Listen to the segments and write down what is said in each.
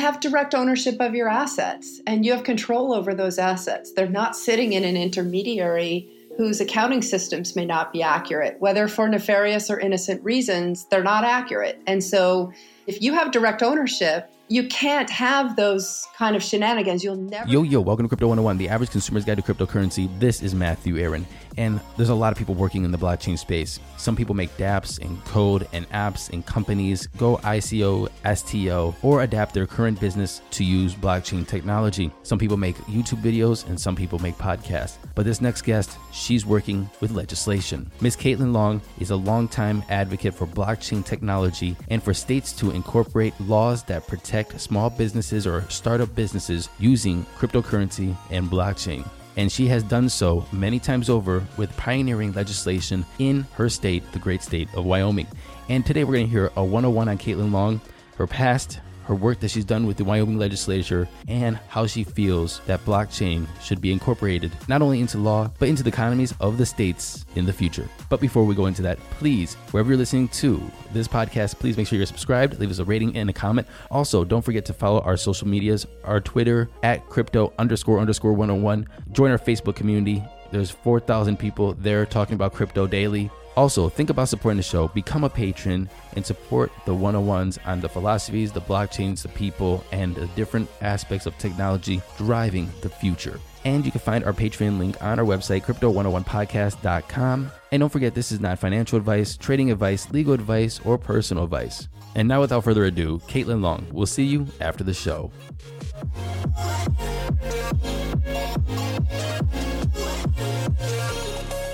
have direct ownership of your assets and you have control over those assets. They're not sitting in an intermediary whose accounting systems may not be accurate. Whether for nefarious or innocent reasons, they're not accurate. And so if you have direct ownership, you can't have those kind of shenanigans. You'll never. Yo, yo, welcome to Crypto 101, the average consumer's guide to cryptocurrency. This is Matthew Aaron. And there's a lot of people working in the blockchain space. Some people make dApps and code and apps and companies go ICO, STO, or adapt their current business to use blockchain technology. Some people make YouTube videos and some people make podcasts. But this next guest, she's working with legislation. Ms. Caitlin Long is a longtime advocate for blockchain technology and for states to incorporate laws that protect small businesses or startup businesses using cryptocurrency and blockchain and she has done so many times over with pioneering legislation in her state, the great state of Wyoming. And today we're going to hear a 101 on Caitlin Long, her past, her work that she's done with the Wyoming legislature, and how she feels that blockchain should be incorporated not only into law, but into the economies of the states in the future. But before we go into that, please, wherever you're listening to this podcast, please make sure you're subscribed, leave us a rating and a comment. Also, don't forget to follow our social medias, our Twitter at crypto underscore underscore 101. Join our Facebook community. There's 4,000 people there talking about crypto daily. Also, think about supporting the show, become a patron, and support the 101s on the philosophies, the blockchains, the people, and the different aspects of technology driving the future. And you can find our Patreon link on our website, crypto101podcast.com. And don't forget, this is not financial advice, trading advice, legal advice, or personal advice. And now, without further ado, Caitlin Long. We'll see you after the show.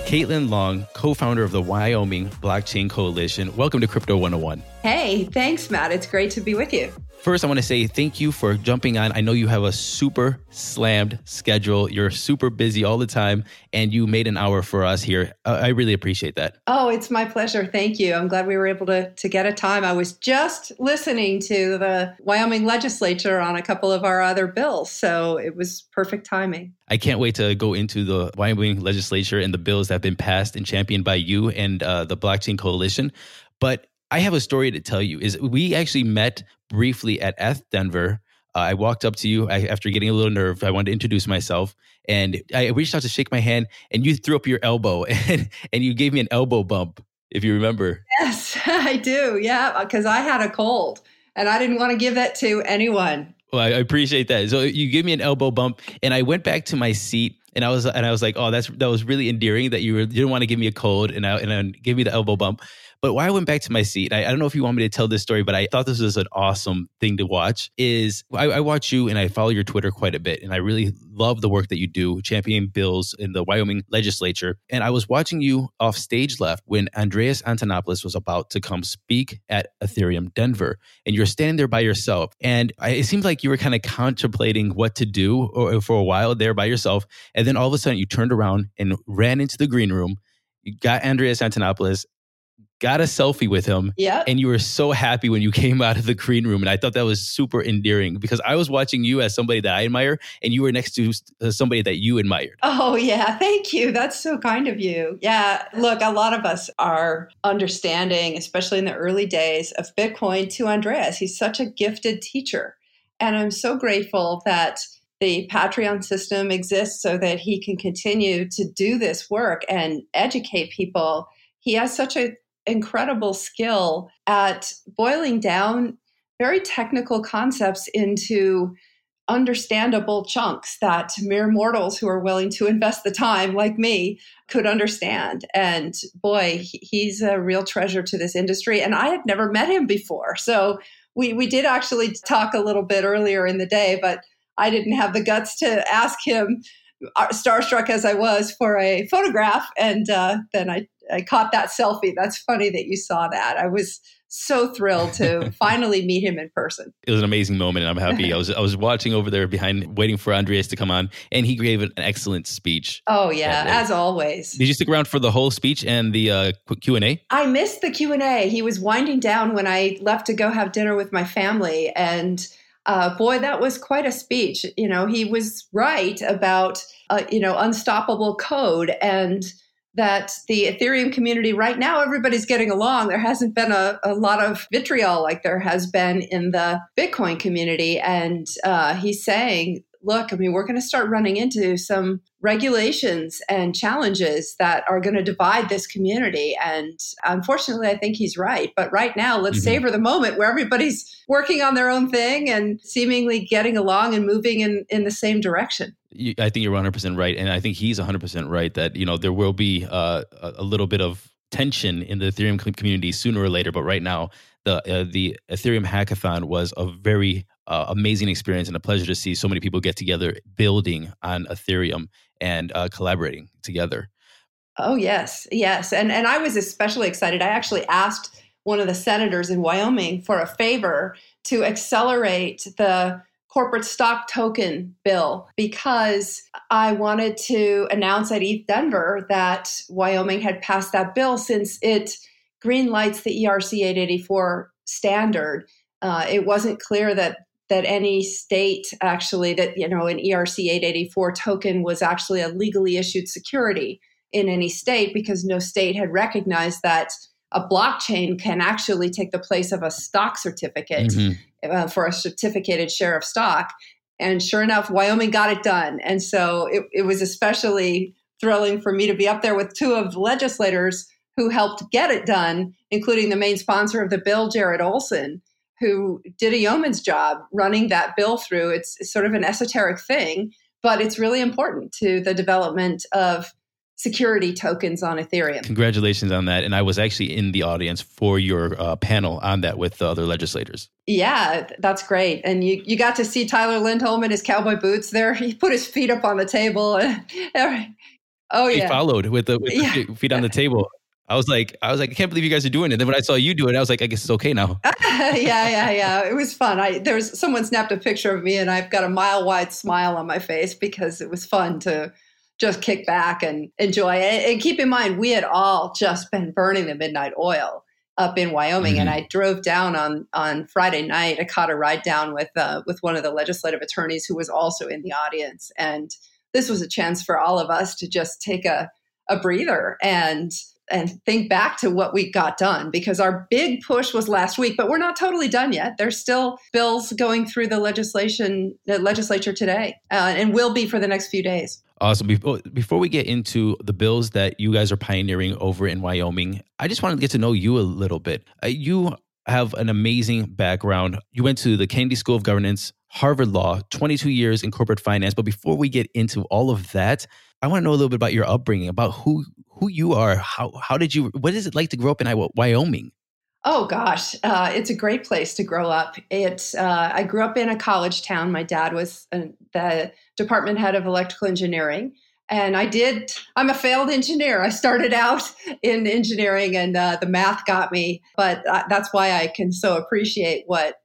Caitlin Long, co founder of the Wyoming Blockchain Coalition. Welcome to Crypto 101. Hey, thanks, Matt. It's great to be with you. First, I want to say thank you for jumping on. I know you have a super slammed schedule. You're super busy all the time, and you made an hour for us here. I really appreciate that. Oh, it's my pleasure. Thank you. I'm glad we were able to, to get a time. I was just listening to the Wyoming legislature on a couple of our other bills, so it was perfect timing. I can't wait to go into the Wyoming legislature and the bills that have been passed and championed by you and uh, the Blockchain Coalition. But I have a story to tell you. Is we actually met briefly at ETH-Denver. Uh, I walked up to you I, after getting a little nerve. I wanted to introduce myself, and I reached out to shake my hand, and you threw up your elbow, and and you gave me an elbow bump, if you remember. Yes, I do. Yeah, because I had a cold, and I didn't want to give that to anyone. Well, I appreciate that. So you give me an elbow bump, and I went back to my seat, and I was and I was like, oh, that's that was really endearing that you, were, you didn't want to give me a cold, and I, and I give me the elbow bump. But why I went back to my seat, I, I, don't know if you want me to tell this story, but I thought this was an awesome thing to watch. Is I, I, watch you and I follow your Twitter quite a bit, and I really love the work that you do, championing bills in the Wyoming legislature. And I was watching you off stage left when Andreas Antonopoulos was about to come speak at Ethereum Denver, and you're standing there by yourself, and I, it seemed like you were kind of contemplating what to do or, for a while there by yourself, and then all of a sudden you turned around and ran into the green room. You got Andreas Antonopoulos got a selfie with him. Yeah. And you were so happy when you came out of the green room. And I thought that was super endearing because I was watching you as somebody that I admire and you were next to uh, somebody that you admired. Oh, yeah. Thank you. That's so kind of you. Yeah. Look, a lot of us are understanding, especially in the early days of Bitcoin, to Andreas. He's such a gifted teacher. And I'm so grateful that the Patreon system exists so that he can continue to do this work and educate people. He has such a incredible skill at boiling down very technical concepts into understandable chunks that mere mortals who are willing to invest the time, like me, could understand. And boy, he's a real treasure to this industry. And I had never met him before. So we, we did actually talk a little bit earlier in the day, but I didn't have the guts to ask him, uh, starstruck as I was, for a photograph. And uh, then I I caught that selfie. That's funny that you saw that. I was so thrilled to finally meet him in person. It was an amazing moment, and I'm happy. I was I was watching over there behind, waiting for Andreas to come on, and he gave an excellent speech. Oh yeah, as always. Did you stick around for the whole speech and the uh, Q and A? I missed the Q and A. He was winding down when I left to go have dinner with my family, and uh, boy, that was quite a speech. You know, he was right about uh, you know unstoppable code and that the Ethereum community right now, everybody's getting along. There hasn't been a, a lot of vitriol like there has been in the Bitcoin community. And uh, he's saying, look, I mean, we're going to start running into some regulations and challenges that are going to divide this community. And unfortunately, I think he's right. But right now, let's mm-hmm. savor the moment where everybody's working on their own thing and seemingly getting along and moving in, in the same direction. I think you're 100% right. And I think he's 100% right that, you know, there will be uh, a little bit of tension in the Ethereum community sooner or later. But right now, the uh, the Ethereum hackathon was a very uh, amazing experience and a pleasure to see so many people get together building on Ethereum and uh, collaborating together. Oh yes, yes, and and I was especially excited. I actually asked one of the senators in Wyoming for a favor to accelerate the corporate stock token bill because I wanted to announce at ETH Denver that Wyoming had passed that bill since it green lights the ERC 884 standard. Uh, it wasn't clear that that any state actually that you know an ERC 884 token was actually a legally issued security in any state because no state had recognized that a blockchain can actually take the place of a stock certificate mm-hmm. Uh, for a certificated share of stock. And sure enough, Wyoming got it done. And so it, it was especially thrilling for me to be up there with two of the legislators who helped get it done, including the main sponsor of the bill, Jared Olsen, who did a yeoman's job running that bill through. It's, it's sort of an esoteric thing, but it's really important to the development of security tokens on Ethereum. Congratulations on that. And I was actually in the audience for your uh, panel on that with the other legislators. Yeah, that's great. And you, you got to see Tyler Lindholm in his cowboy boots there. He put his feet up on the table. oh, yeah. He followed with the, with yeah. the feet on the table. I was like, I was like, I can't believe you guys are doing it. And then when I saw you do it, I was like, I guess it's okay now. yeah, yeah, yeah. It was fun. I there was someone snapped a picture of me, and I've got a mile wide smile on my face because it was fun to just kick back and enjoy it. And keep in mind, we had all just been burning the midnight oil up in Wyoming, mm-hmm. and I drove down on on Friday night. I caught a ride down with uh, with one of the legislative attorneys who was also in the audience, and this was a chance for all of us to just take a a breather and and think back to what we got done because our big push was last week, but we're not totally done yet. There's still bills going through the legislation, the legislature today, uh, and will be for the next few days. Awesome. Before, before we get into the bills that you guys are pioneering over in Wyoming, I just wanted to get to know you a little bit. Uh, you have an amazing background. You went to the Kennedy School of Governance, Harvard Law, 22 years in corporate finance. But before we get into all of that, I want to know a little bit about your upbringing, about who who you are. How how did you? What is it like to grow up in Iowa, Wyoming? Oh gosh, uh, it's a great place to grow up. It's uh, I grew up in a college town. My dad was uh, the department head of electrical engineering, and I did. I'm a failed engineer. I started out in engineering, and uh, the math got me. But uh, that's why I can so appreciate what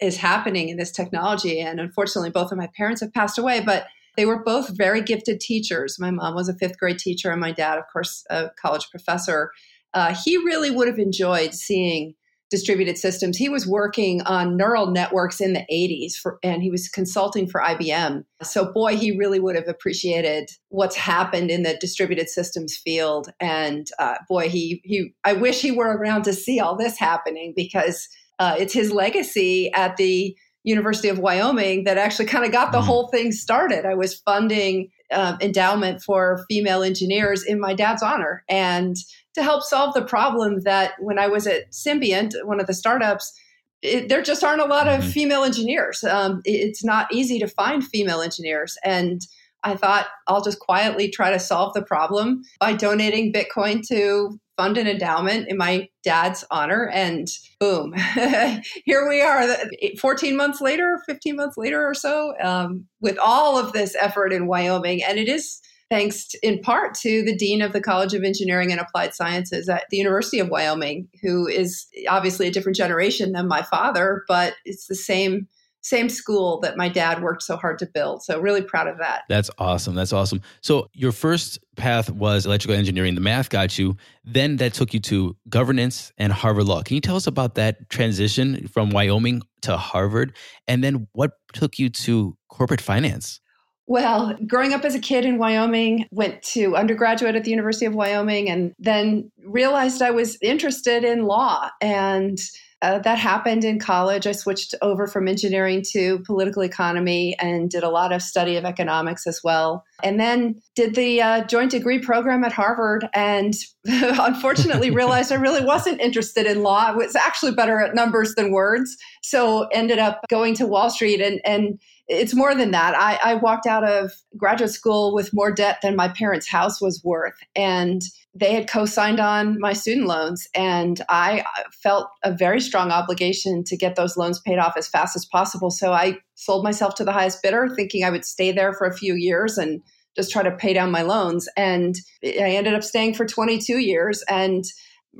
is happening in this technology. And unfortunately, both of my parents have passed away, but they were both very gifted teachers. My mom was a fifth grade teacher, and my dad, of course, a college professor. Uh, he really would have enjoyed seeing distributed systems. He was working on neural networks in the 80s for, and he was consulting for IBM. So, boy, he really would have appreciated what's happened in the distributed systems field. And uh, boy, he, he, I wish he were around to see all this happening because uh, it's his legacy at the University of Wyoming that actually kind of got the mm-hmm. whole thing started. I was funding uh, endowment for female engineers in my dad's honor and to help solve the problem that when I was at Symbiont, one of the startups, it, there just aren't a lot of mm-hmm. female engineers. Um, it's not easy to find female engineers. And I thought I'll just quietly try to solve the problem by donating Bitcoin to fund an endowment in my dad's honor. And boom, here we are 14 months later, 15 months later or so, um, with all of this effort in Wyoming. And it is thanks to, in part to the dean of the College of Engineering and Applied Sciences at the University of Wyoming, who is obviously a different generation than my father, but it's the same same school that my dad worked so hard to build. So really proud of that. That's awesome. That's awesome. So your first path was electrical engineering. The math got you. Then that took you to governance and Harvard Law. Can you tell us about that transition from Wyoming to Harvard? And then what took you to corporate finance? Well, growing up as a kid in Wyoming, went to undergraduate at the University of Wyoming and then realized I was interested in law. And uh, that happened in college. I switched over from engineering to political economy and did a lot of study of economics as well. And then did the uh, joint degree program at Harvard and unfortunately realized I really wasn't interested in law. I was actually better at numbers than words. So ended up going to Wall Street and, and it's more than that. I, I, walked out of graduate school with more debt than my parents' house was worth. And they had co signed on my student loans. And I felt a very strong obligation to get those loans paid off as fast as possible. So I sold myself to the highest bidder, thinking I would stay there for a few years and just try to pay down my loans. And I ended up staying for 22 years. And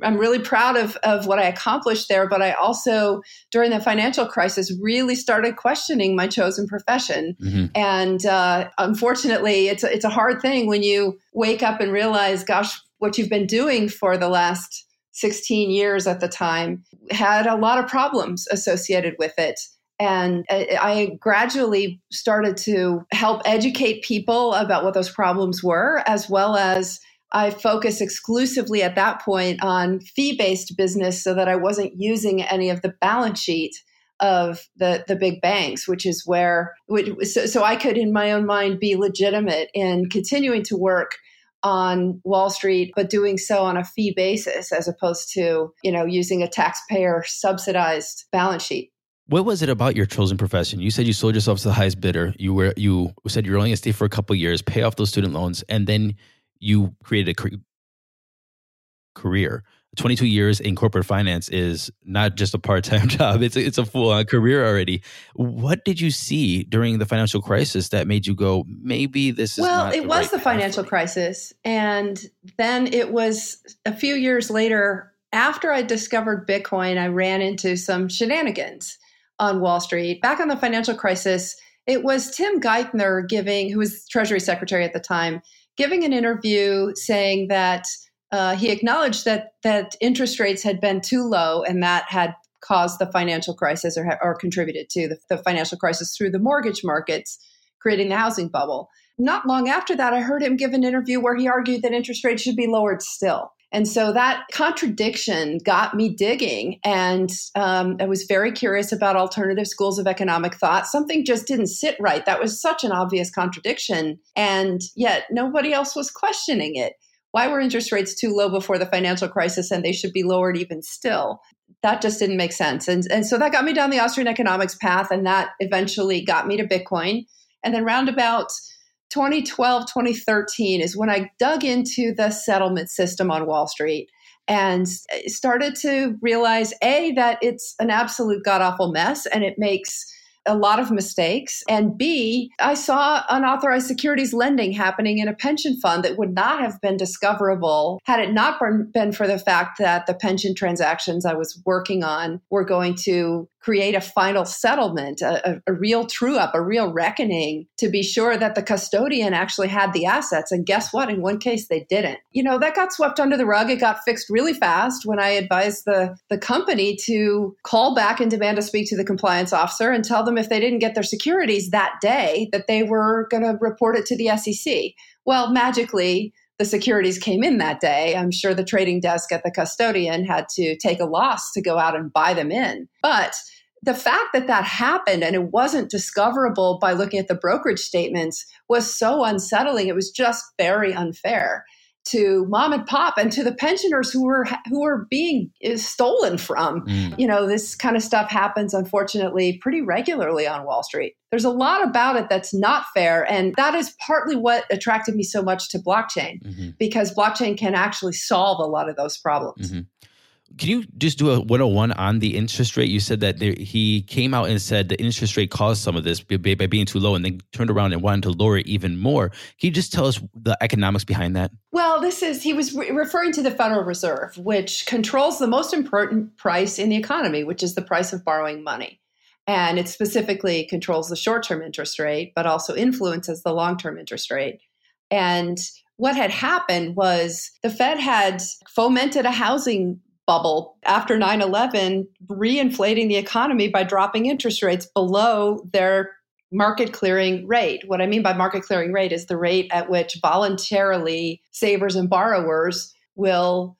I'm really proud of, of what I accomplished there, but I also, during the financial crisis, really started questioning my chosen profession. Mm-hmm. And uh, unfortunately, it's a, it's a hard thing when you wake up and realize, gosh, what you've been doing for the last 16 years at the time had a lot of problems associated with it. And I gradually started to help educate people about what those problems were, as well as I focused exclusively at that point on fee based business so that I wasn't using any of the balance sheet of the, the big banks, which is where, so, so I could, in my own mind, be legitimate in continuing to work on Wall Street, but doing so on a fee basis as opposed to, you know, using a taxpayer subsidized balance sheet. What was it about your chosen profession? You said you sold yourself to the highest bidder. You were you said you're only gonna stay for a couple years, pay off those student loans, and then you created a career. 22 years in corporate finance is not just a part-time job. It's a, it's a full career already. What did you see during the financial crisis that made you go maybe this is well it was right the financial crisis and then it was a few years later after i discovered bitcoin i ran into some shenanigans on wall street. Back on the financial crisis it was tim geithner giving who was treasury secretary at the time giving an interview saying that uh, he acknowledged that that interest rates had been too low and that had caused the financial crisis or, or contributed to the, the financial crisis through the mortgage markets, creating the housing bubble. Not long after that, I heard him give an interview where he argued that interest rates should be lowered still. And so that contradiction got me digging. And um, I was very curious about alternative schools of economic thought. Something just didn't sit right. That was such an obvious contradiction. And yet nobody else was questioning it. Why were interest rates too low before the financial crisis and they should be lowered even still? That just didn't make sense. And, and so that got me down the Austrian economics path. And that eventually got me to Bitcoin. And then roundabout 2012, 2013 is when I dug into the settlement system on Wall Street and started to realize A, that it's an absolute god awful mess and it makes a lot of mistakes. And B, I saw unauthorized securities lending happening in a pension fund that would not have been discoverable had it not been for the fact that the pension transactions I was working on were going to create a final settlement, a, a, real true up, a real reckoning to be sure that the custodian actually had the assets. And guess what? In one case, they didn't. You know, that got swept under the rug. It got fixed really fast when I advised the, the company to call back and demand to speak to the compliance officer and tell them if they didn't get their securities that day, that they were going to report it to the SEC. Well, magically, the securities came in that day, I'm sure the trading desk at the custodian had to take a loss to go out and buy them in. But the fact that that happened and it wasn't discoverable by looking at the brokerage statements was so unsettling. It was just very unfair to mom and pop and to the pensioners who were who are being stolen from. Mm. You know, this kind of stuff happens unfortunately pretty regularly on Wall Street. There's a lot about it that's not fair and that is partly what attracted me so much to blockchain mm-hmm. because blockchain can actually solve a lot of those problems. Mm-hmm. Can you just do a 101 on the interest rate? You said that there, he came out and said the interest rate caused some of this by, by being too low and then turned around and wanted to lower it even more. Can you just tell us the economics behind that? Well, this is, he was re- referring to the Federal Reserve, which controls the most important price in the economy, which is the price of borrowing money. And it specifically controls the short term interest rate, but also influences the long term interest rate. And what had happened was the Fed had fomented a housing bubble after 9 11, reinflating the economy by dropping interest rates below their market clearing rate. What I mean by market clearing rate is the rate at which voluntarily savers and borrowers will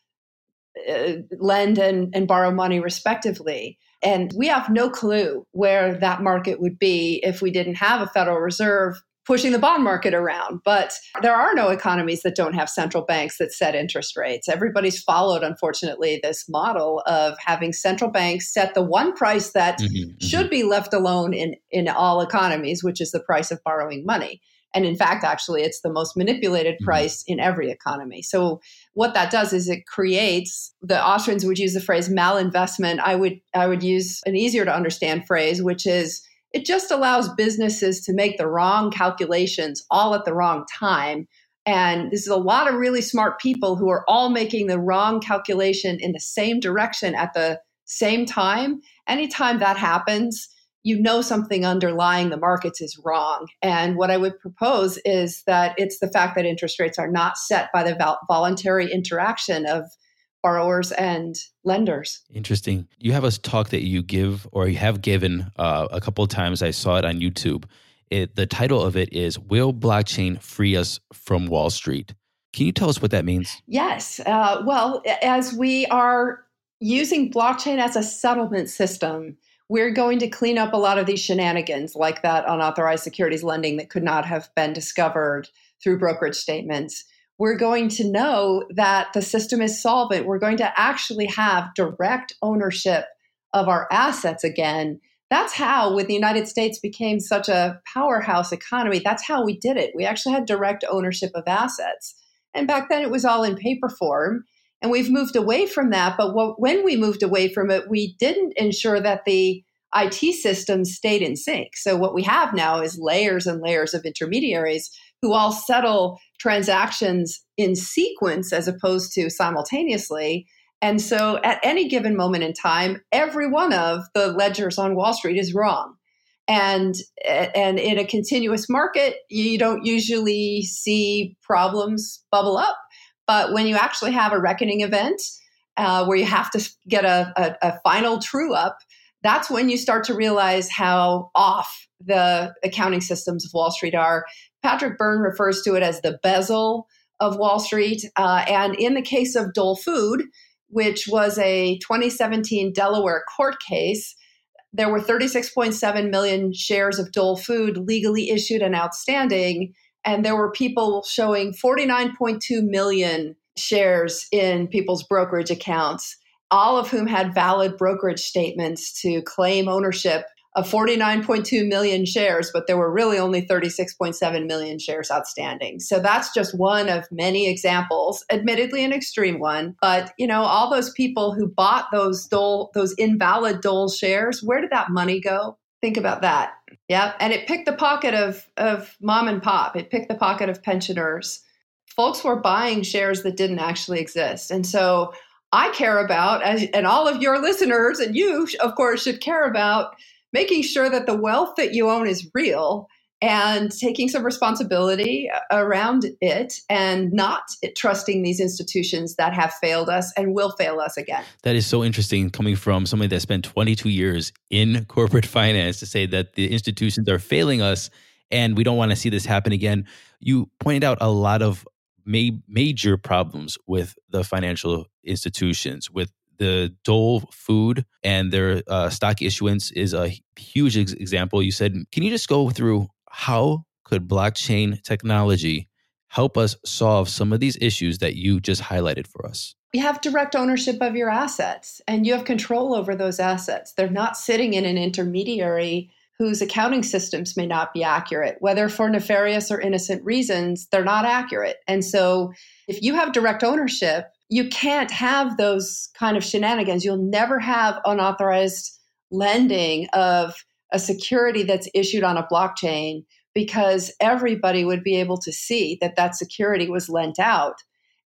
uh, lend and, and borrow money respectively. And we have no clue where that market would be if we didn't have a Federal Reserve pushing the bond market around. But there are no economies that don't have central banks that set interest rates. Everybody's followed, unfortunately, this model of having central banks set the one price that mm-hmm, mm-hmm. should mm-hmm. be left alone in, in all economies, which is the price of borrowing money. And in fact, actually, it's the most manipulated mm-hmm. price in every economy. So what that does is it creates the Austrians would use the phrase malinvestment. I would I would use an easier to understand phrase, which is it just allows businesses to make the wrong calculations all at the wrong time. And this is a lot of really smart people who are all making the wrong calculation in the same direction at the same time. Anytime that happens, you know something underlying the markets is wrong. And what I would propose is that it's the fact that interest rates are not set by the voluntary interaction of borrowers and lenders. Interesting. You have a talk that you give or you have given uh, a couple of times. I saw it on YouTube. It, the title of it is Will Blockchain Free Us from Wall Street? Can you tell us what that means? Yes. Uh, well, as we are using blockchain as a settlement system, we're going to clean up a lot of these shenanigans like that unauthorized securities lending that could not have been discovered through brokerage statements we're going to know that the system is solvent. We're going to actually have direct ownership of our assets again. That's how, when the United States became such a powerhouse economy, that's how we did it. We actually had direct ownership of assets. And back then it was all in paper form. And we've moved away from that. But what, when we moved away from it, we didn't ensure that the IT systems stayed in sync. So what we have now is layers and layers of intermediaries who all settle transactions in sequence as opposed to simultaneously. And so at any given moment in time, every one of the ledgers on Wall Street is wrong. And, and in a continuous market, you don't usually see problems bubble up. But when you actually have a reckoning event uh, where you have to get a, a, a final true up, that's when you start to realize how off the accounting systems of Wall Street are. Patrick Byrne refers to it as the bezzle of Wall Street. Uh, and in the case of Dole Food, which was a 2017 Delaware court case, there were 36.7 million shares of Dole Food legally issued and outstanding. And there were people showing 49.2 million shares in people's brokerage accounts, all of whom had valid brokerage statements to claim ownership of 49.2 million shares, but there were really only 36.7 million shares outstanding. So that's just one of many examples, admittedly an extreme one, but you know, all those people who bought those Dole, those invalid Dole shares, where did that money go? Think about that. Yep. and it picked the pocket of of mom and pop. It picked the pocket of pensioners. Folks were buying shares that didn't actually exist. And so I care about, and all of your listeners and you, of course, should care about making sure that the wealth that you own is real and taking some responsibility uh, around it and not trusting these institutions that have failed us and will fail us again. That is so interesting coming from somebody that spent 22 years in corporate finance to say that the institutions are failing us and we don't want to see this happen again. You pointed out a lot of ma- major problems with the financial institutions, with the Dole Food and their uh, stock issuance is a huge ex- example. You said, can you just go through how could blockchain technology help us solve some of these issues that you just highlighted for us? You have direct ownership of your assets and you have control over those assets. They're not sitting in an intermediary whose accounting systems may not be accurate, whether for nefarious or innocent reasons, they're not accurate. And so if you have direct ownership, you can't have those kind of shenanigans. You'll never have unauthorized lending of a security that's issued on a blockchain because everybody would be able to see that that security was lent out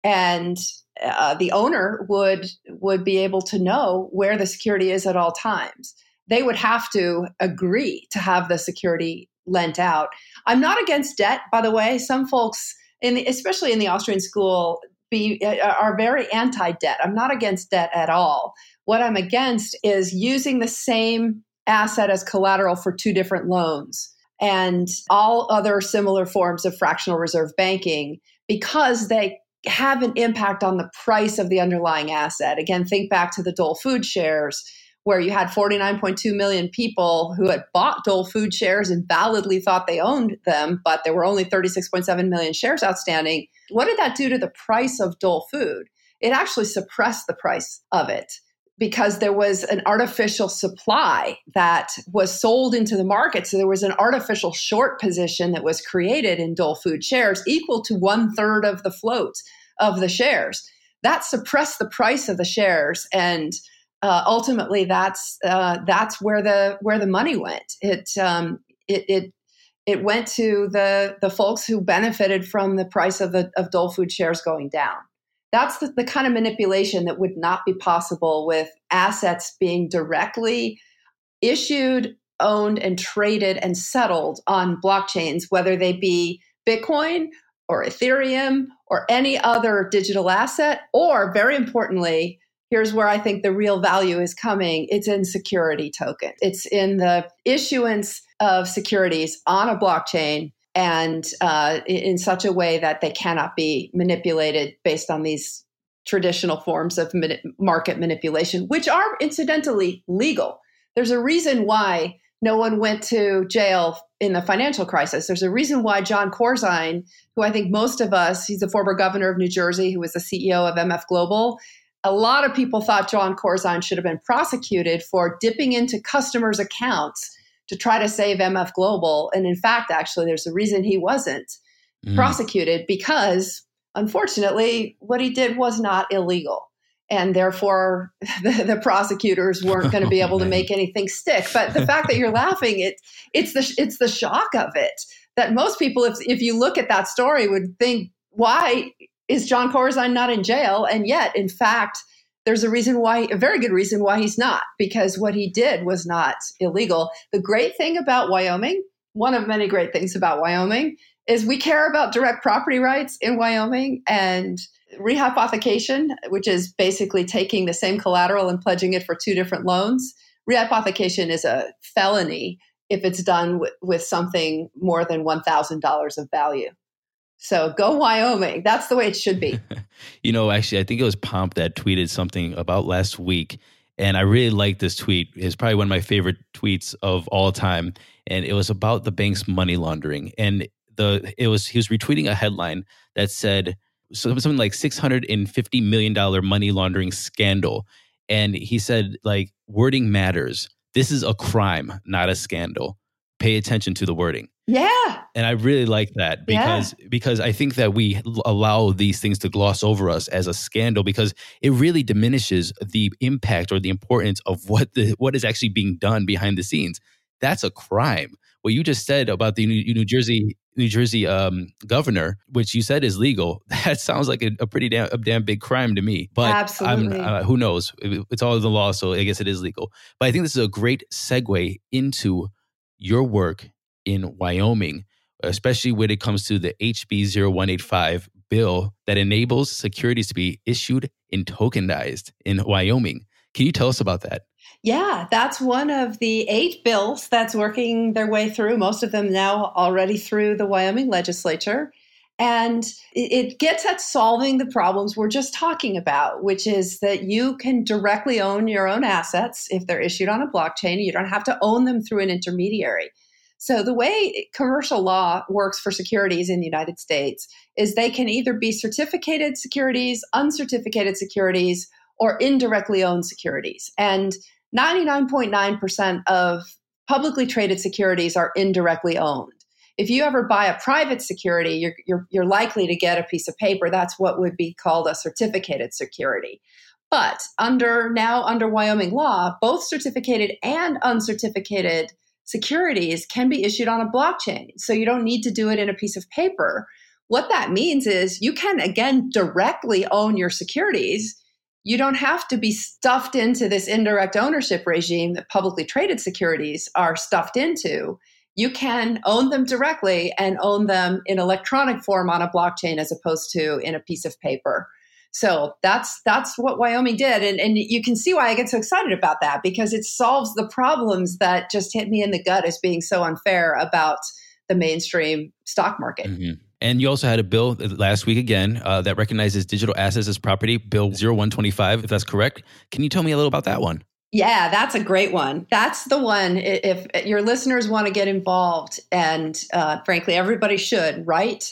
and uh, the owner would would be able to know where the security is at all times they would have to agree to have the security lent out i'm not against debt by the way some folks in the, especially in the austrian school be uh, are very anti-debt. I'm not against debt at all. What I'm against is using the same asset as collateral for two different loans. and all other similar forms of fractional reserve banking because they have an impact on the price of the underlying asset. Again, think back to the Dole Food shares where you had 49.2 million people who had bought Dole Food shares and validly thought they owned them, but there were only 36.7 million shares outstanding. What did that do to the price of Dole Food? It actually suppressed the price of it because there was an artificial supply that was sold into the market. So there was an artificial short position that was created in Dole Food shares equal to one third of the float of the shares. That suppressed the price of the shares, and uh, ultimately, that's uh, that's where the where the money went. It um, it, it it went to the the folks who benefited from the price of the of Dole Food shares going down that's the, the kind of manipulation that would not be possible with assets being directly issued, owned, and traded and settled on blockchains, whether they be Bitcoin or Ethereum or any other digital asset, or very importantly, here's where I think the real value is coming it's in security token. It's in the issuance of securities on a blockchain and uh, in such a way that they cannot be manipulated based on these traditional forms of market manipulation, which are incidentally legal. There's a reason why no one went to jail in the financial crisis. There's a reason why Jon Corzine, who I think most of us, he's the former governor of New Jersey, who was the CEO of MF Global. A lot of people thought Jon Corzine should have been prosecuted for dipping into customers' accounts to try to save MF Global. And in fact, actually, there's a reason he wasn't mm. prosecuted because, unfortunately, what he did was not illegal. And therefore, the, the prosecutors weren't going to be able oh, to make anything stick. But the fact that you're laughing, it, it's the it's the shock of it that most people, if if you look at that story, would think, why is Jon Corzine not in jail? And yet, in fact, there's a reason why, a very good reason why he's not, because what he did was not illegal. The great thing about Wyoming, one of many great things about Wyoming, is we care about direct property rights in Wyoming and rehypothecation, which is basically taking the same collateral and pledging it for two different loans. Rehypothecation is a felony if it's done with, with something more than $1,000 of value. So go Wyoming. That's the way it should be. you know, actually, I think it was Pomp that tweeted something about last week. And I really like this tweet. It's probably one of my favorite tweets of all time. And it was about the bank's money laundering. And the it was he was retweeting a headline that said something like $650 million money laundering scandal. And he said, like, wording matters. This is a crime, not a scandal. Pay attention to the wording. Yeah. And I really like that because yeah. because I think that we allow these things to gloss over us as a scandal because it really diminishes the impact or the importance of what the what is actually being done behind the scenes. That's a crime. What you just said about the New, New Jersey New Jersey um, governor, which you said is legal, that sounds like a, a pretty damn, a damn big crime to me. But Absolutely. Uh, who knows? It's all in the law, so I guess it is legal. But I think this is a great segue into your work in Wyoming, especially when it comes to the HB 0185 bill that enables securities to be issued and tokenized in Wyoming. Can you tell us about that? Yeah, that's one of the eight bills that's working their way through, most of them now already through the Wyoming legislature. And it gets at solving the problems we're just talking about, which is that you can directly own your own assets if they're issued on a blockchain. You don't have to own them through an intermediary. So, the way commercial law works for securities in the United States is they can either be certificated securities, uncertificated securities, or indirectly owned securities. And 99.9% of publicly traded securities are indirectly owned. If you ever buy a private security, you're, you're, you're likely to get a piece of paper. That's what would be called a certificated security. But under now under Wyoming law, both certificated and uncertificated securities can be issued on a blockchain. So you don't need to do it in a piece of paper. What that means is you can, again, directly own your securities. You don't have to be stuffed into this indirect ownership regime that publicly traded securities are stuffed into. You can own them directly and own them in electronic form on a blockchain as opposed to in a piece of paper. So that's that's what Wyoming did, and and you can see why I get so excited about that because it solves the problems that just hit me in the gut as being so unfair about the mainstream stock market. Mm-hmm. And you also had a bill last week again uh, that recognizes digital assets as property, Bill 0125, if that's correct. Can you tell me a little about that one? Yeah, that's a great one. That's the one. If your listeners want to get involved, and uh, frankly, everybody should write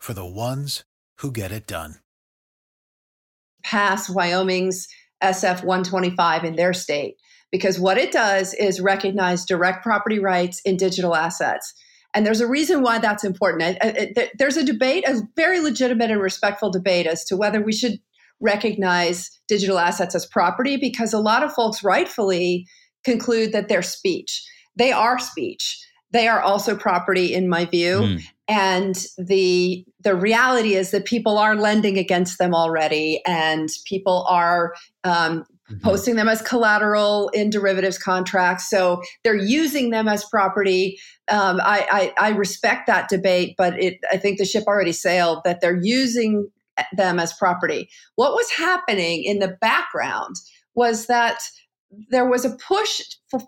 for the ones who get it done. Pass Wyoming's SF 125 in their state because what it does is recognize direct property rights in digital assets. And there's a reason why that's important. There's a debate, a very legitimate and respectful debate as to whether we should recognize digital assets as property because a lot of folks rightfully conclude that they're speech. They are speech. They are also property in my view. Mm. And the the reality is that people are lending against them already, and people are um, mm-hmm. posting them as collateral in derivatives contracts. So they're using them as property. Um, I, I, I respect that debate, but it, I think the ship already sailed that they're using them as property. What was happening in the background was that there was a push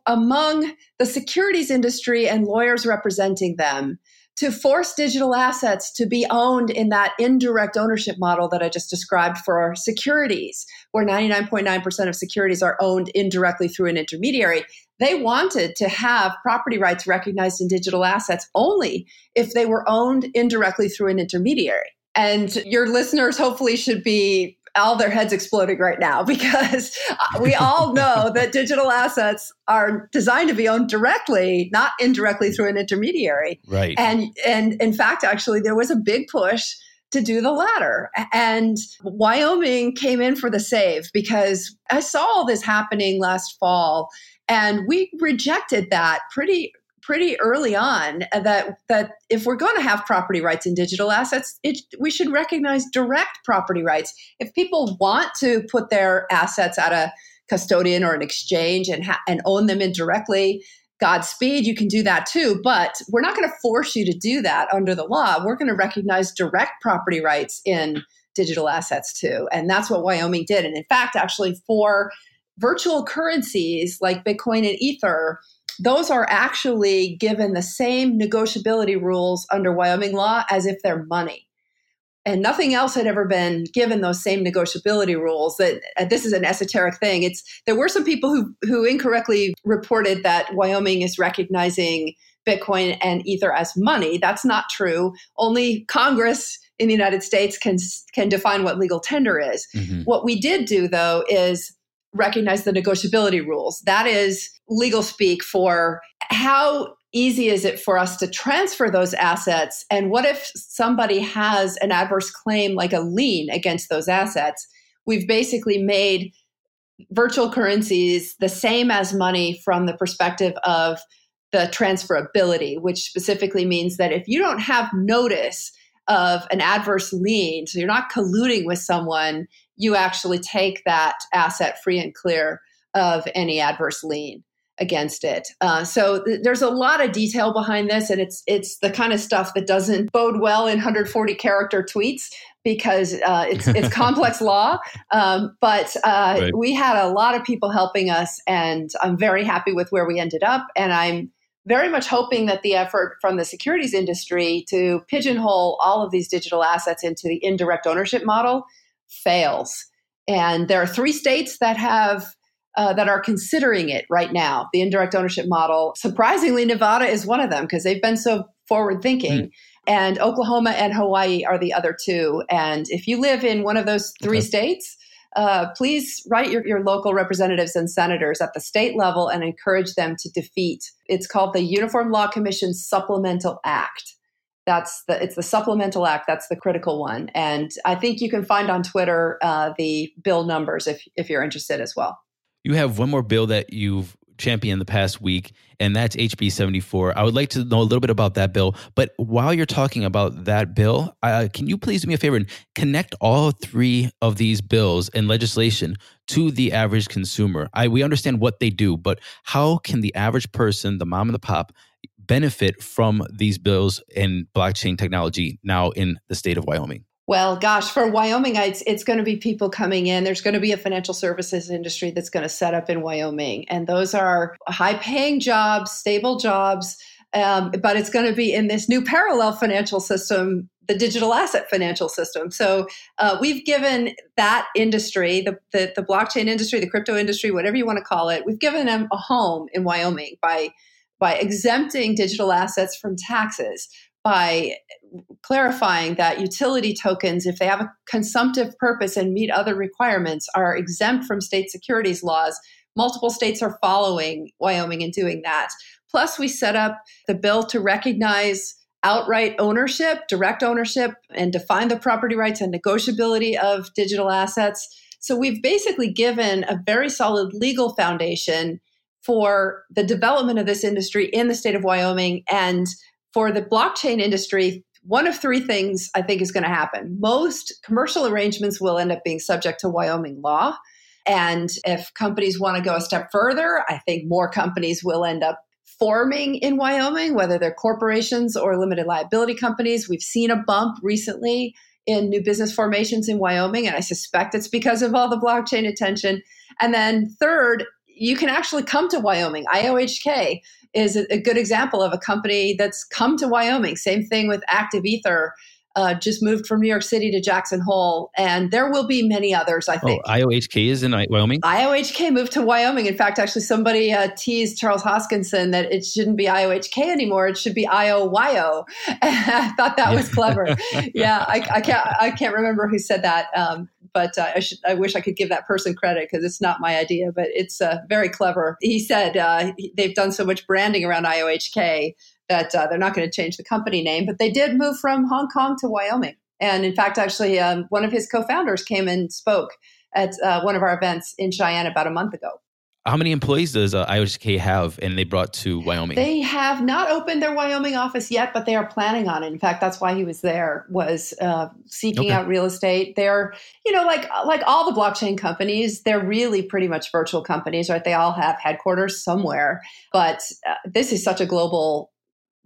among the securities industry and lawyers representing them to force digital assets to be owned in that indirect ownership model that I just described for securities, where 99.9% of securities are owned indirectly through an intermediary. They wanted to have property rights recognized in digital assets only if they were owned indirectly through an intermediary. And mm-hmm. your listeners hopefully should be all their heads exploding right now because uh, we all know that digital assets are designed to be owned directly, not indirectly through an intermediary. Right. And and in fact, actually, there was a big push to do the latter. And Wyoming came in for the save because I saw all this happening last fall and we rejected that pretty pretty early on that that if we're going to have property rights in digital assets, it, we should recognize direct property rights. If people want to put their assets at a custodian or an exchange and ha- and own them indirectly, Godspeed, you can do that too. But we're not going to force you to do that under the law. We're going to recognize direct property rights in digital assets too, and that's what Wyoming did. And in fact, actually, for virtual currencies like Bitcoin and Ether those are actually given the same negotiability rules under Wyoming law as if they're money. And nothing else had ever been given those same negotiability rules. That uh, this is an esoteric thing. It's there were some people who who incorrectly reported that Wyoming is recognizing Bitcoin and Ether as money. That's not true. Only Congress in the United States can can define what legal tender is. Mm-hmm. What we did do though is recognize the negotiability rules. That is legal speak for how easy is it for us to transfer those assets? And what if somebody has an adverse claim like a lien against those assets? We've basically made virtual currencies the same as money from the perspective of the transferability, which specifically means that if you don't have notice of an adverse lien, so you're not colluding with someone, you actually take that asset free and clear of any adverse lien against it. Uh, so th- there's a lot of detail behind this, and it's it's the kind of stuff that doesn't bode well in 140 character tweets because uh, it's it's complex law. Um, but uh, right. we had a lot of people helping us, and I'm very happy with where we ended up, and I'm very much hoping that the effort from the securities industry to pigeonhole all of these digital assets into the indirect ownership model fails. And there are three states that have uh, that are considering it right now, the indirect ownership model. Surprisingly, Nevada is one of them because they've been so forward thinking. Mm. And Oklahoma and Hawaii are the other two. And if you live in one of those three okay. states, uh, please write your, your local representatives and senators at the state level and encourage them to defeat. It's called the Uniform Law Commission Supplemental Act. That's the it's the supplemental act. That's the critical one, and I think you can find on Twitter uh, the bill numbers if if you're interested as well. You have one more bill that you've championed the past week, and that's HB 74. I would like to know a little bit about that bill. But while you're talking about that bill, uh, can you please do me a favor and connect all three of these bills and legislation to the average consumer? I, we understand what they do, but how can the average person, the mom and the pop, benefit from these bills in blockchain technology now in the state of Wyoming? Well, gosh, for Wyoming, it's, it's going to be people coming in. There's going to be a financial services industry that's going to set up in Wyoming. And those are high paying jobs, stable jobs. Um, but it's going to be in this new parallel financial system, the digital asset financial system. So uh, we've given that industry, the, the, the blockchain industry, the crypto industry, whatever you want to call it, we've given them a home in Wyoming by by exempting digital assets from taxes by clarifying that utility tokens, if they have a consumptive purpose and meet other requirements, are exempt from state securities laws. Multiple states are following Wyoming in doing that. Plus, we set up the bill to recognize outright ownership, direct ownership, and define the property rights and negotiability of digital assets. So, we've basically given a very solid legal foundation for the development of this industry in the state of Wyoming and for the blockchain industry, one of three things I think is going to happen. Most commercial arrangements will end up being subject to Wyoming law. And if companies want to go a step further, I think more companies will end up forming in Wyoming, whether they're corporations or limited liability companies. We've seen a bump recently in new business formations in Wyoming, and I suspect it's because of all the blockchain attention. And then, third, you can actually come to Wyoming. IOHK is a, good example of a company that's come to Wyoming. Same thing with Active Ether. Uh, just moved from New York City to Jackson Hole, and there will be many others. I think. Oh, IOHK is in Wyoming. IOHK moved to Wyoming. In fact, actually, somebody uh, teased Charles Hoskinson that it shouldn't be IOHK anymore; it should be IOYO. I thought that was clever. yeah, I, I, can't I can't remember who said that, um, but uh, I should I wish I could give that person credit because it's not my idea, but it's uh, very clever. He said uh, they've done so much branding around IOHK that uh, they're not going to change the company name, but they did move from Hong Kong to Wyoming. And in fact, actually, um, one of his co-founders came and spoke at uh, one of our events in Cheyenne about a month ago. How many employees does uh, have and they brought to Wyoming? They have not opened their Wyoming office yet, but they are planning on it. In fact, that's why he was there was uh, seeking okay. out real estate. They're, you know, like like all the blockchain companies, they're really pretty much virtual companies, right? They all have headquarters somewhere, but uh, this is such a global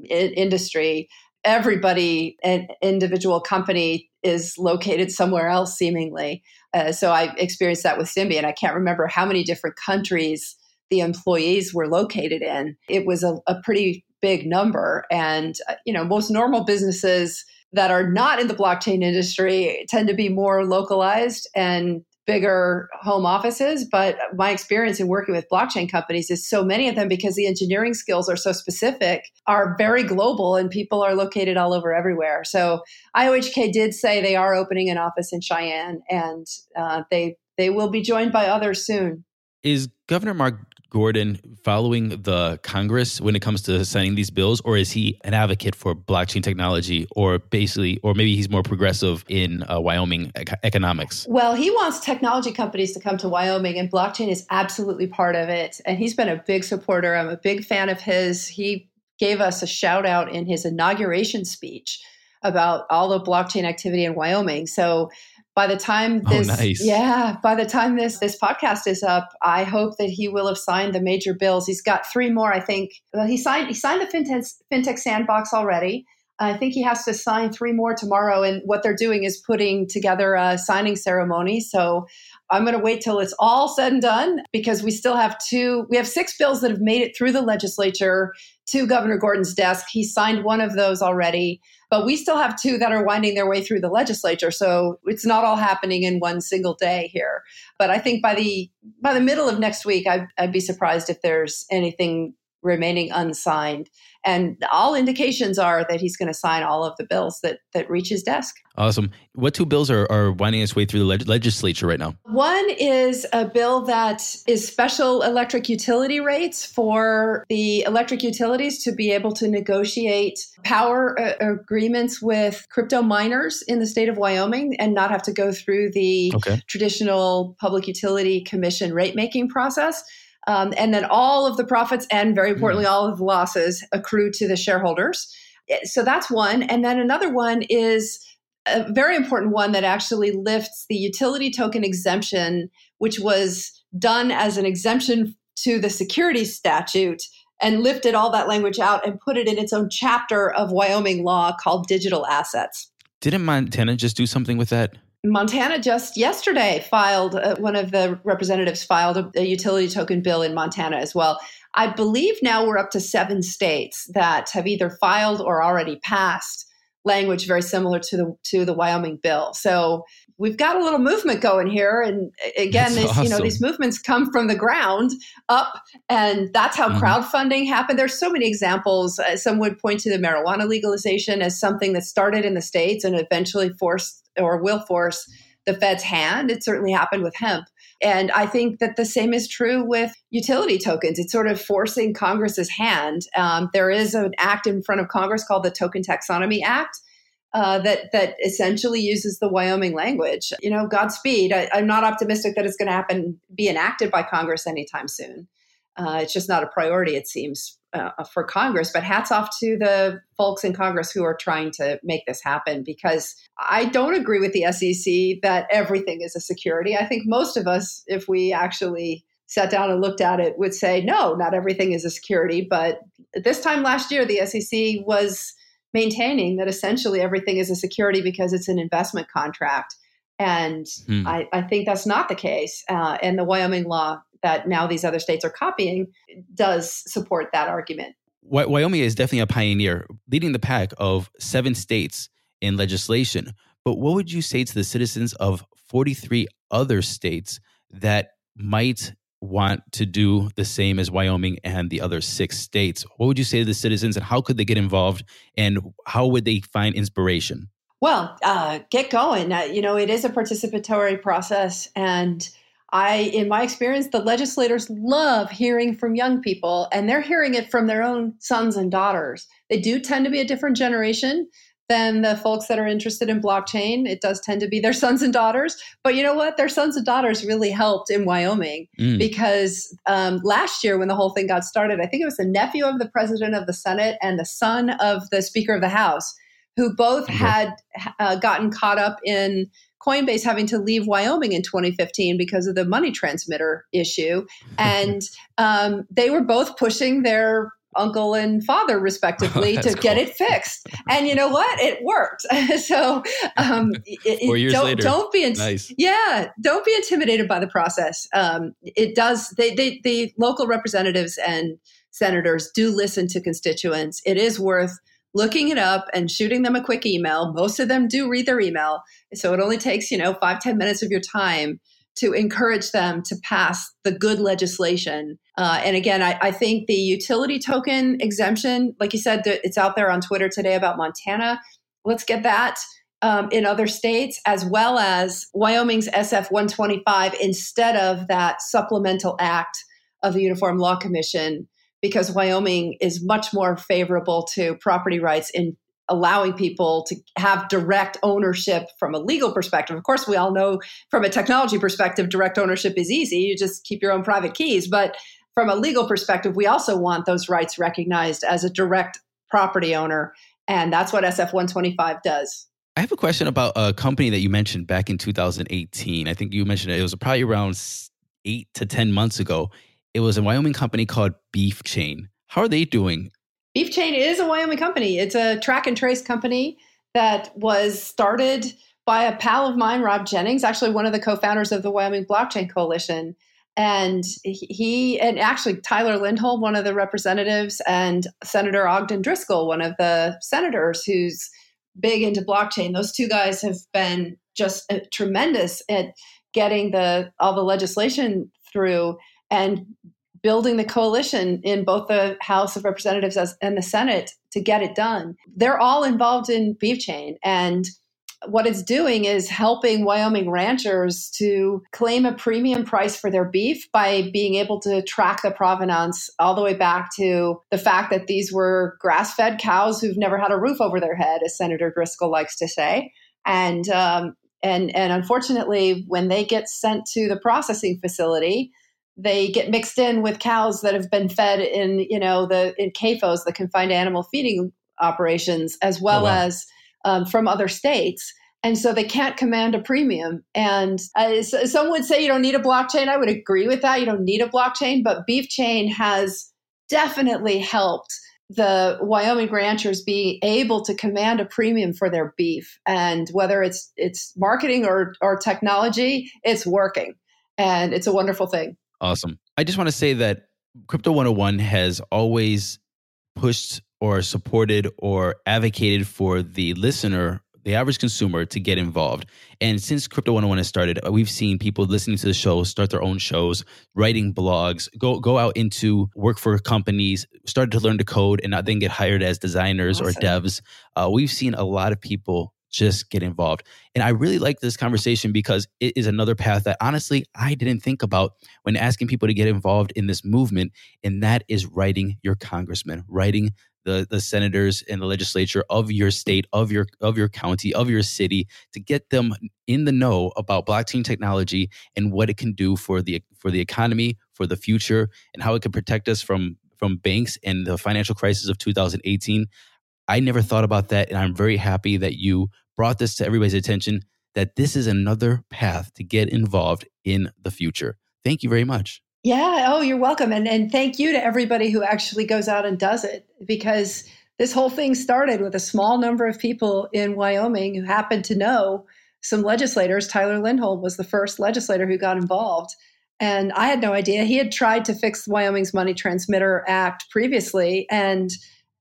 industry. Everybody, an individual company is located somewhere else, seemingly. Uh, so I experienced that with Symbiont. I can't remember how many different countries the employees were located in. It was a, a pretty big number. And, uh, you know, most normal businesses that are not in the blockchain industry tend to be more localized and bigger home offices. But my experience in working with blockchain companies is so many of them, because the engineering skills are so specific, are very global and people are located all over everywhere. So IOHK did say they are opening an office in Cheyenne and uh, they, they will be joined by others soon. Is Governor Mark Gordon following the Congress when it comes to signing these bills, or is he an advocate for blockchain technology, or basically, or maybe he's more progressive in uh, Wyoming economics? Well, he wants technology companies to come to Wyoming, and blockchain is absolutely part of it. And he's been a big supporter. I'm a big fan of his. He gave us a shout out in his inauguration speech about all the blockchain activity in Wyoming. So by the time oh, this oh, nice. yeah by the time this this podcast is up i hope that he will have signed the major bills. He's got three more i think. Well he signed he signed the fintech fintech sandbox already. I think he has to sign three more tomorrow and what they're doing is putting together a signing ceremony. So i'm going to wait till it's all said and done because we still have two we have six bills that have made it through the legislature to governor gordon's desk he signed one of those already but we still have two that are winding their way through the legislature. So it's not all happening in one single day here. But I think by the by the middle of next week, I'd, I'd be surprised if there's anything remaining unsigned. And all indications are that he's going to sign all of the bills that that reach his desk. Awesome. What two bills are, are winding its way through the leg- legislature right now? One is a bill that is special electric utility rates for the electric utilities to be able to negotiate power uh, agreements with crypto miners in the state of Wyoming and not have to go through the okay. traditional Public Utility Commission rate making process. Um, and then all of the profits and very importantly, mm. all of the losses accrue to the shareholders. So that's one. And then another one is a very important one that actually lifts the utility token exemption, which was done as an exemption to the security statute and lifted all that language out and put it in its own chapter of Wyoming law called digital assets. Didn't Montana just do something with that? Montana just yesterday filed, uh, one of the representatives filed a, a, utility token bill in Montana as well. I believe now we're up to seven states that have either filed or already passed language very similar to the to the Wyoming bill. So we've got a little movement going here, and again, these, awesome. you know these movements come from the ground up, and that's how mm-hmm. crowdfunding happened. There's so many examples. Uh, some would point to the marijuana legalization as something that started in the states and eventually forced or will force the Fed's hand. It certainly happened with hemp. And I think that the same is true with utility tokens. It's sort of forcing Congress's hand. Um, there is an act in front of Congress called the Token Taxonomy Act. Uh, that that essentially uses the Wyoming language. You know, Godspeed. I, am not optimistic that it's going to happen, be enacted by Congress anytime soon. Uh, it's just not a priority, it seems, uh, for Congress. But hats off to the folks in Congress who are trying to make this happen because I don't agree with the SEC that everything is a security. I think most of us, if we actually sat down and looked at it, would say, no, not everything is a security. But this time last year, the SEC was maintaining that essentially everything is a security because it's an investment contract. And hmm. I, I, think that's not the case. Uh, and the Wyoming law that now these other states are copying does support that argument. Wyoming is definitely a pioneer, leading the pack of seven states in legislation. But what would you say to the citizens of 43 other states that might want to do the same as Wyoming and the other six states? What would you say to the citizens and how could they get involved and how would they find inspiration? Well, uh, get going. Uh, you know, it is a participatory process and I, in my experience, the legislators love hearing from young people, and they're hearing it from their own sons and daughters. They do tend to be a different generation than the folks that are interested in blockchain. It does tend to be their sons and daughters. But you know what? Their sons and daughters really helped in Wyoming mm. because um, last year, when the whole thing got started, I think it was the nephew of the president of the Senate and the son of the Speaker of the House who both okay. had uh, gotten caught up in Coinbase having to leave Wyoming in 2015 because of the money transmitter issue. And um, they were both pushing their uncle and father respectively oh, to cool. get it fixed and you know what it worked so um, it, don't, later. don't be in, nice. yeah don't be intimidated by the process um, it does they, they the local representatives and senators do listen to constituents it is worth looking it up and shooting them a quick email. Most of them do read their email. So it only takes, you know, five ten minutes of your time to encourage them to pass the good legislation. Uh, and again, I, I, think the utility token exemption, like you said, it's out there on Twitter today about Montana. Let's get that um, in other states, as well as Wyoming's SF 125 instead of that supplemental act of the Uniform Law Commission because Wyoming is much more favorable to property rights in allowing people to have direct ownership from a legal perspective. Of course, we all know from a technology perspective, direct ownership is easy. You just keep your own private keys. But from a legal perspective, we also want those rights recognized as a direct property owner. And that's what SF 125 does. I have a question about a company that you mentioned back in 2018. I think you mentioned it, it was probably around eight to 10 months ago. It was a Wyoming company called Beef Chain. How are they doing? Beef Chain is a Wyoming company. It's a track and trace company that was started by a pal of mine, Rob Jennings, actually one of the co-founders of the Wyoming Blockchain Coalition. And he and actually Tyler Lindholm, one of the representatives, and Senator Ogden Driskill, one of the senators who's big into blockchain. Those two guys have been just uh, tremendous at getting the all the legislation through and building the coalition in both the House of Representatives and the Senate to get it done. They're all involved in beef chain. And what it's doing is helping Wyoming ranchers to claim a premium price for their beef by being able to track the provenance all the way back to the fact that these were grass fed cows who've never had a roof over their head, as Senator Driskill likes to say. And, um, and, and unfortunately, when they get sent to the processing facility, they get mixed in with cows that have been fed in, you know, the in CAFOs, the confined animal feeding operations, as well oh, wow. as um, from other states. And so they can't command a premium. And uh, some would say you don't need a blockchain. I would agree with that. You don't need a blockchain, but Beef Chain has definitely helped the Wyoming ranchers be able to command a premium for their beef. And whether it's it's marketing or or technology, it's working. And it's a wonderful thing. Awesome. I just want to say that Crypto 101 has always pushed or supported or advocated for the listener the average consumer to get involved. And since Crypto 101 has started, uh, we've seen people listening to the show start their own shows, writing blogs, go go out into work for companies, started to learn to code, and then get hired as designers awesome. or devs. Uh, we've seen a lot of people just get involved. And I really like this conversation because it is another path that honestly I didn't think about when asking people to get involved in this movement. And that is writing your congressman, writing the, the senators and the legislature of your state, of your of your county, of your city, to get them in the know about blockchain technology and what it can do for the for the economy, for the future, and how it can protect us from from banks and the financial crisis of 2018. I never thought about that, and I'm very happy that you brought this to everybody's attention. That this is another path to get involved in the future. Thank you very much. Yeah. Oh, you're welcome. And, and thank you to everybody who actually goes out and does it because this whole thing started with a small number of people in Wyoming who happened to know some legislators. Tyler Lindholm was the first legislator who got involved. And I had no idea. He had tried to fix Wyoming's Money Transmitter Act previously. And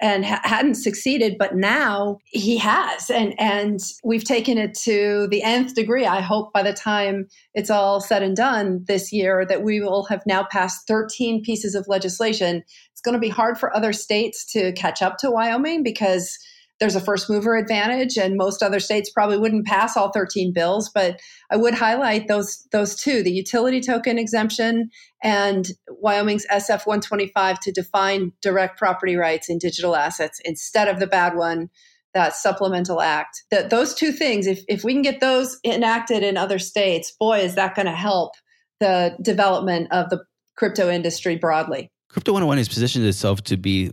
and ha- hadn't succeeded but now he has. And and we've taken it to the nth degree. I hope by the time it's all said and done this year that we will have now passed 13 pieces of legislation. It's going to be hard for other states to catch up to wyoming because there's a first mover advantage and most other states probably wouldn't pass all 13 bills but i would highlight those those two the utility token exemption and wyoming's sf 125 to define direct property rights in digital assets instead of the bad one that supplemental act. That those two things if, if we can get those enacted in other states boy is that going to help the development of the crypto industry broadly. Crypto 101 has positioned itself to be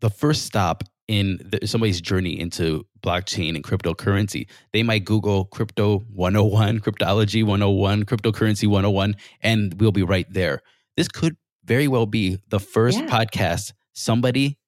the first stop in the, somebody's journey into blockchain and cryptocurrency. They might Google crypto 101, cryptology 101, cryptocurrency 101, and we'll be right there. This could very well be the first yeah. podcast somebody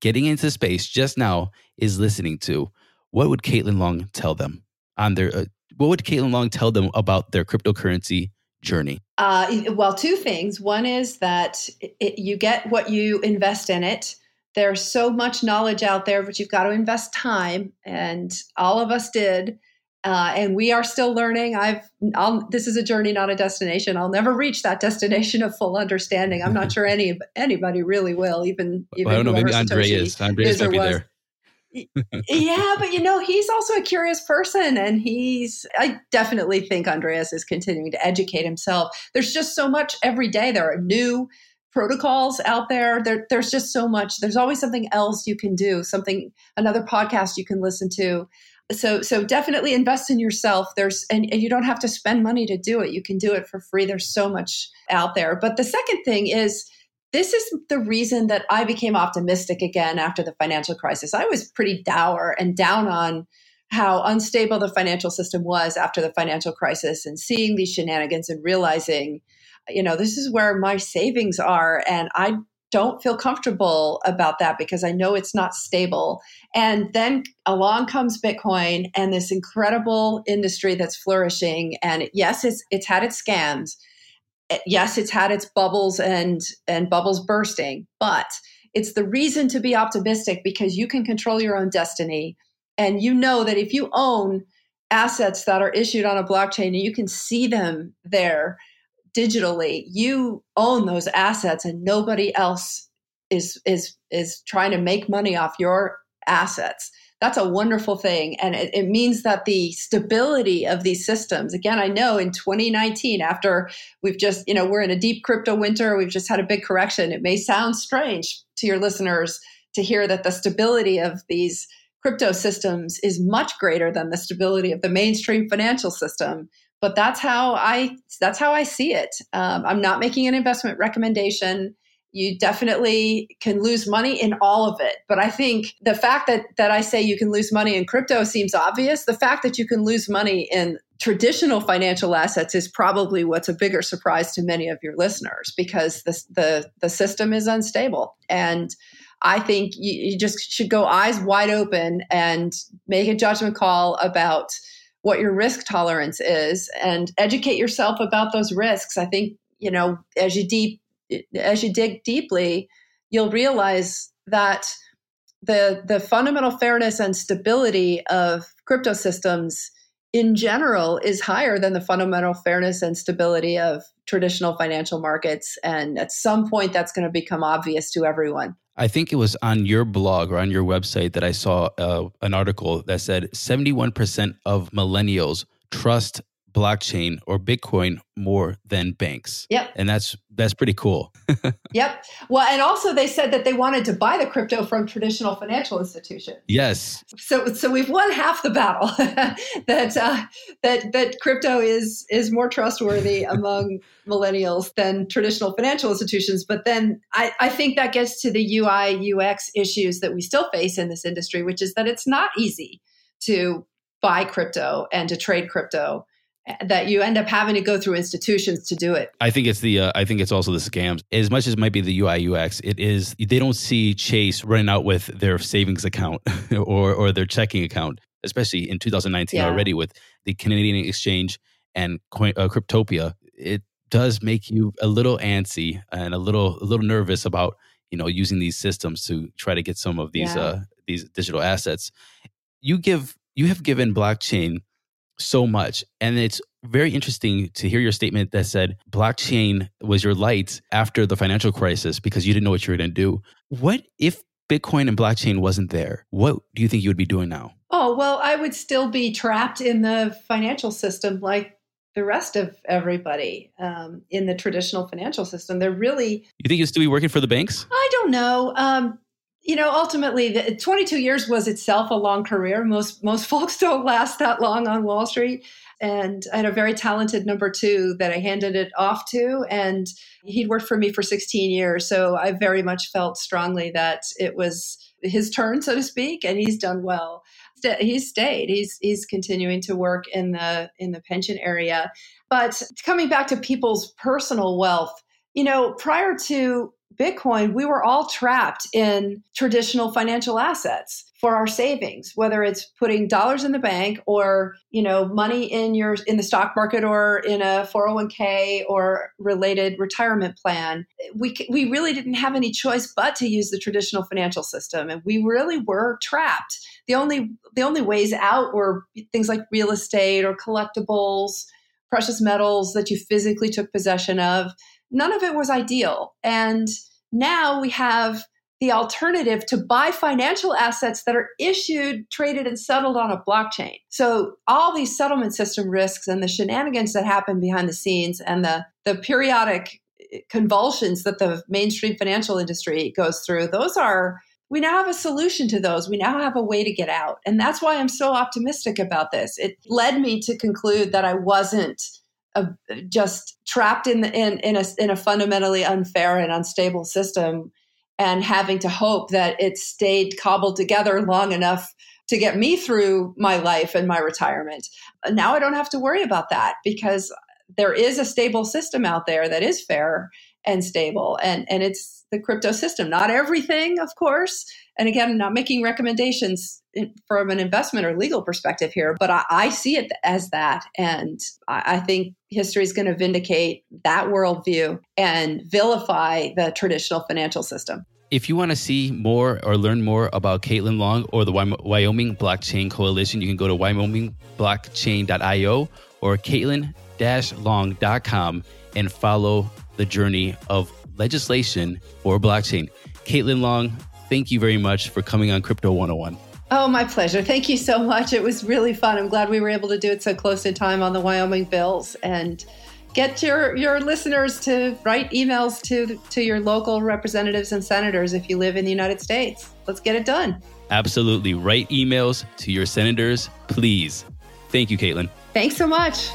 getting into space just now is listening to. What would Caitlin Long tell them on their? Uh, what would Caitlin Long tell them about their cryptocurrency journey? Uh, well, two things. One is that it, you get what you invest in it. There's so much knowledge out there, but you've got to invest time, and all of us did. Uh, and we are still learning. I've I'll, this is a journey, not a destination. I'll never reach that destination of full understanding. I'm not sure any anybody really will. Even even well, I don't know. Maybe Andreas. Andre is might be there. yeah, but you know, he's also a curious person and he's I definitely think Andreas is continuing to educate himself. There's just so much every day. There are new protocols out there. there. There's just so much. There's always something else you can do, something, another podcast you can listen to. So, so definitely invest in yourself. There's, and, and you don't have to spend money to do it. You can do it for free. There's so much out there. But the second thing is, this is the reason that I became optimistic again after the financial crisis. I was pretty dour and down on how unstable the financial system was after the financial crisis and seeing these shenanigans and realizing you know, this is where my savings are. And I don't feel comfortable about that because I know it's not stable. And then along comes Bitcoin and this incredible industry that's flourishing. And yes, it's it's had its scams. Yes, it's had its bubbles and and bubbles bursting, but it's the reason to be optimistic because you can control your own destiny. And you know that if you own assets that are issued on a blockchain and you can see them there, digitally, you own those assets and nobody else is is is trying to make money off your assets that's a wonderful thing. And it, it, means that the stability of these systems, again, I know in 2019, after we've just, you know, we're in a deep crypto winter, we've just had a big correction. It may sound strange to your listeners to hear that the stability of these crypto systems is much greater than the stability of the mainstream financial system but that's how i that's how i see it. Um, i'm not making an investment recommendation. You definitely can lose money in all of it but i think the fact that that i say you can lose money in crypto seems obvious. The fact that you can lose money in traditional financial assets is probably what's a bigger surprise to many of your listeners because the the, the system is unstable. And i think you, you just should go eyes wide open and make a judgment call about what your risk tolerance is and educate yourself about those risks. I think you know as you deep as you dig deeply, you'll realize that the the fundamental fairness and stability of crypto systems in general is higher than the fundamental fairness and stability of traditional financial markets. And at some point that's going to become obvious to everyone I think it was on your blog or on your website that I saw uh, an article that said 71% of millennials trust blockchain or Bitcoin more than banks. Yep. And that's that's pretty cool. yep. Well, and also they said that they wanted to buy the crypto from traditional financial institutions. Yes. So so we've won half the battle that uh, that that crypto is is more trustworthy among millennials than traditional financial institutions. But then I, I think that gets to the UI UX issues that we still face in this industry, which is that it's not easy to buy crypto and to trade crypto that you end up having to go through institutions to do it. I think it's the uh, I think it's also the scams. As much as it might be the UI UX, it is they don't see Chase running out with their savings account or or their checking account, especially in 2019 yeah. already with the Canadian exchange and Coin, uh, Cryptopia. It does make you a little antsy and a little a little nervous about you know using these systems to try to get some of these yeah. uh, these digital assets. You give you have given blockchain so much. And it's very interesting to hear your statement that said blockchain was your light after the financial crisis because you didn't know what you were going to do. What if Bitcoin and blockchain wasn't there? What do you think you would be doing now? Oh, well, I would still be trapped in the financial system like the rest of everybody um, in the traditional financial system. They're really. You think you'd still be working for the banks? I don't know. Um, you know, ultimately, the, 22 years was itself a long career. Most most folks don't last that long on Wall Street. And I had a very talented number two that I handed it off to, and he'd worked for me for 16 years. So I very much felt strongly that it was his turn, so to speak, and he's done well. He's stayed. He's he's continuing to work in the in the pension area. But coming back to people's personal wealth, you know, prior to Bitcoin, we were all trapped in traditional financial assets for our savings, whether it's putting dollars in the bank or, you know, money in your in the stock market or in a 401k or related retirement plan. We we really didn't have any choice but to use the traditional financial system and we really were trapped. The only the only ways out were things like real estate or collectibles, precious metals that you physically took possession of none of it was ideal. And now we have the alternative to buy financial assets that are issued, traded, and settled on a blockchain. So all these settlement system risks and the shenanigans that happen behind the scenes and the, the periodic eh, convulsions that the mainstream financial industry goes through, those are we now have a solution to those. We now have a way to get out. And that's why I'm so optimistic about this. It led me to conclude that I wasn't a, just trapped in, the, in in a in a fundamentally unfair and unstable system, and having to hope that it stayed cobbled together long enough to get me through my life and my retirement. Now I don't have to worry about that because there is a stable system out there that is fair and stable, and and it's the crypto system. Not everything, of course. And again, I'm not making recommendations from an investment or legal perspective here, but I, I see it as that. And I, I think history is going to vindicate that worldview and vilify the traditional financial system. If you want to see more or learn more about Caitlin Long or the Wyoming Blockchain Coalition, you can go to wyomingblockchain.io or caitlin-long.com and follow the journey of legislation for blockchain. Caitlin Long, thank you very much for coming on Crypto 101. Oh, my pleasure. Thank you so much. It was really fun. I'm glad we were able to do it so close in time on the Wyoming bills and get your your listeners to write emails to to your local representatives and senators if you live in the United States. Let's get it done. Absolutely. Write emails to your senators, please. Thank you, Caitlin. Thanks so much.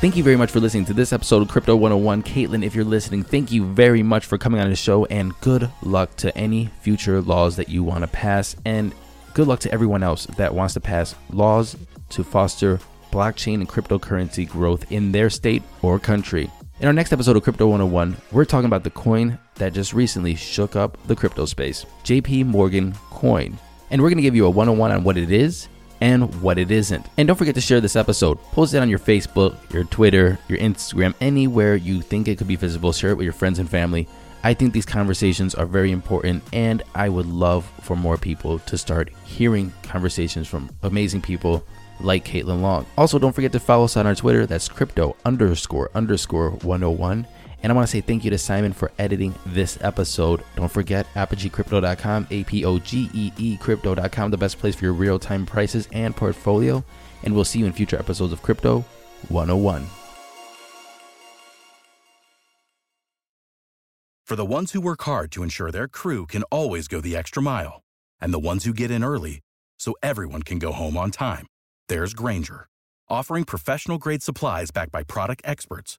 Thank you very much for listening to this episode of Crypto 101. Caitlin, if you're listening, thank you very much for coming on the show and good luck to any future laws that you want to pass. And good luck to everyone else that wants to pass laws to foster blockchain and cryptocurrency growth in their state or country. In our next episode of Crypto 101, we're talking about the coin that just recently shook up the crypto space JP Morgan Coin. And we're going to give you a 101 on what it is and what it isn't. And don't forget to share this episode. Post it on your Facebook, your Twitter, your Instagram, anywhere you think it could be visible. Share it with your friends and family. I think these conversations are very important, and I would love for more people to start hearing conversations from amazing people like Caitlin Long. Also, don't forget to follow us on our Twitter. That's crypto underscore underscore 101. And I want to say thank you to Simon for editing this episode. Don't forget apogeecrypto.com, A P O G E E crypto.com, the best place for your real time prices and portfolio. And we'll see you in future episodes of Crypto 101. For the ones who work hard to ensure their crew can always go the extra mile, and the ones who get in early so everyone can go home on time, there's Grainger, offering professional grade supplies backed by product experts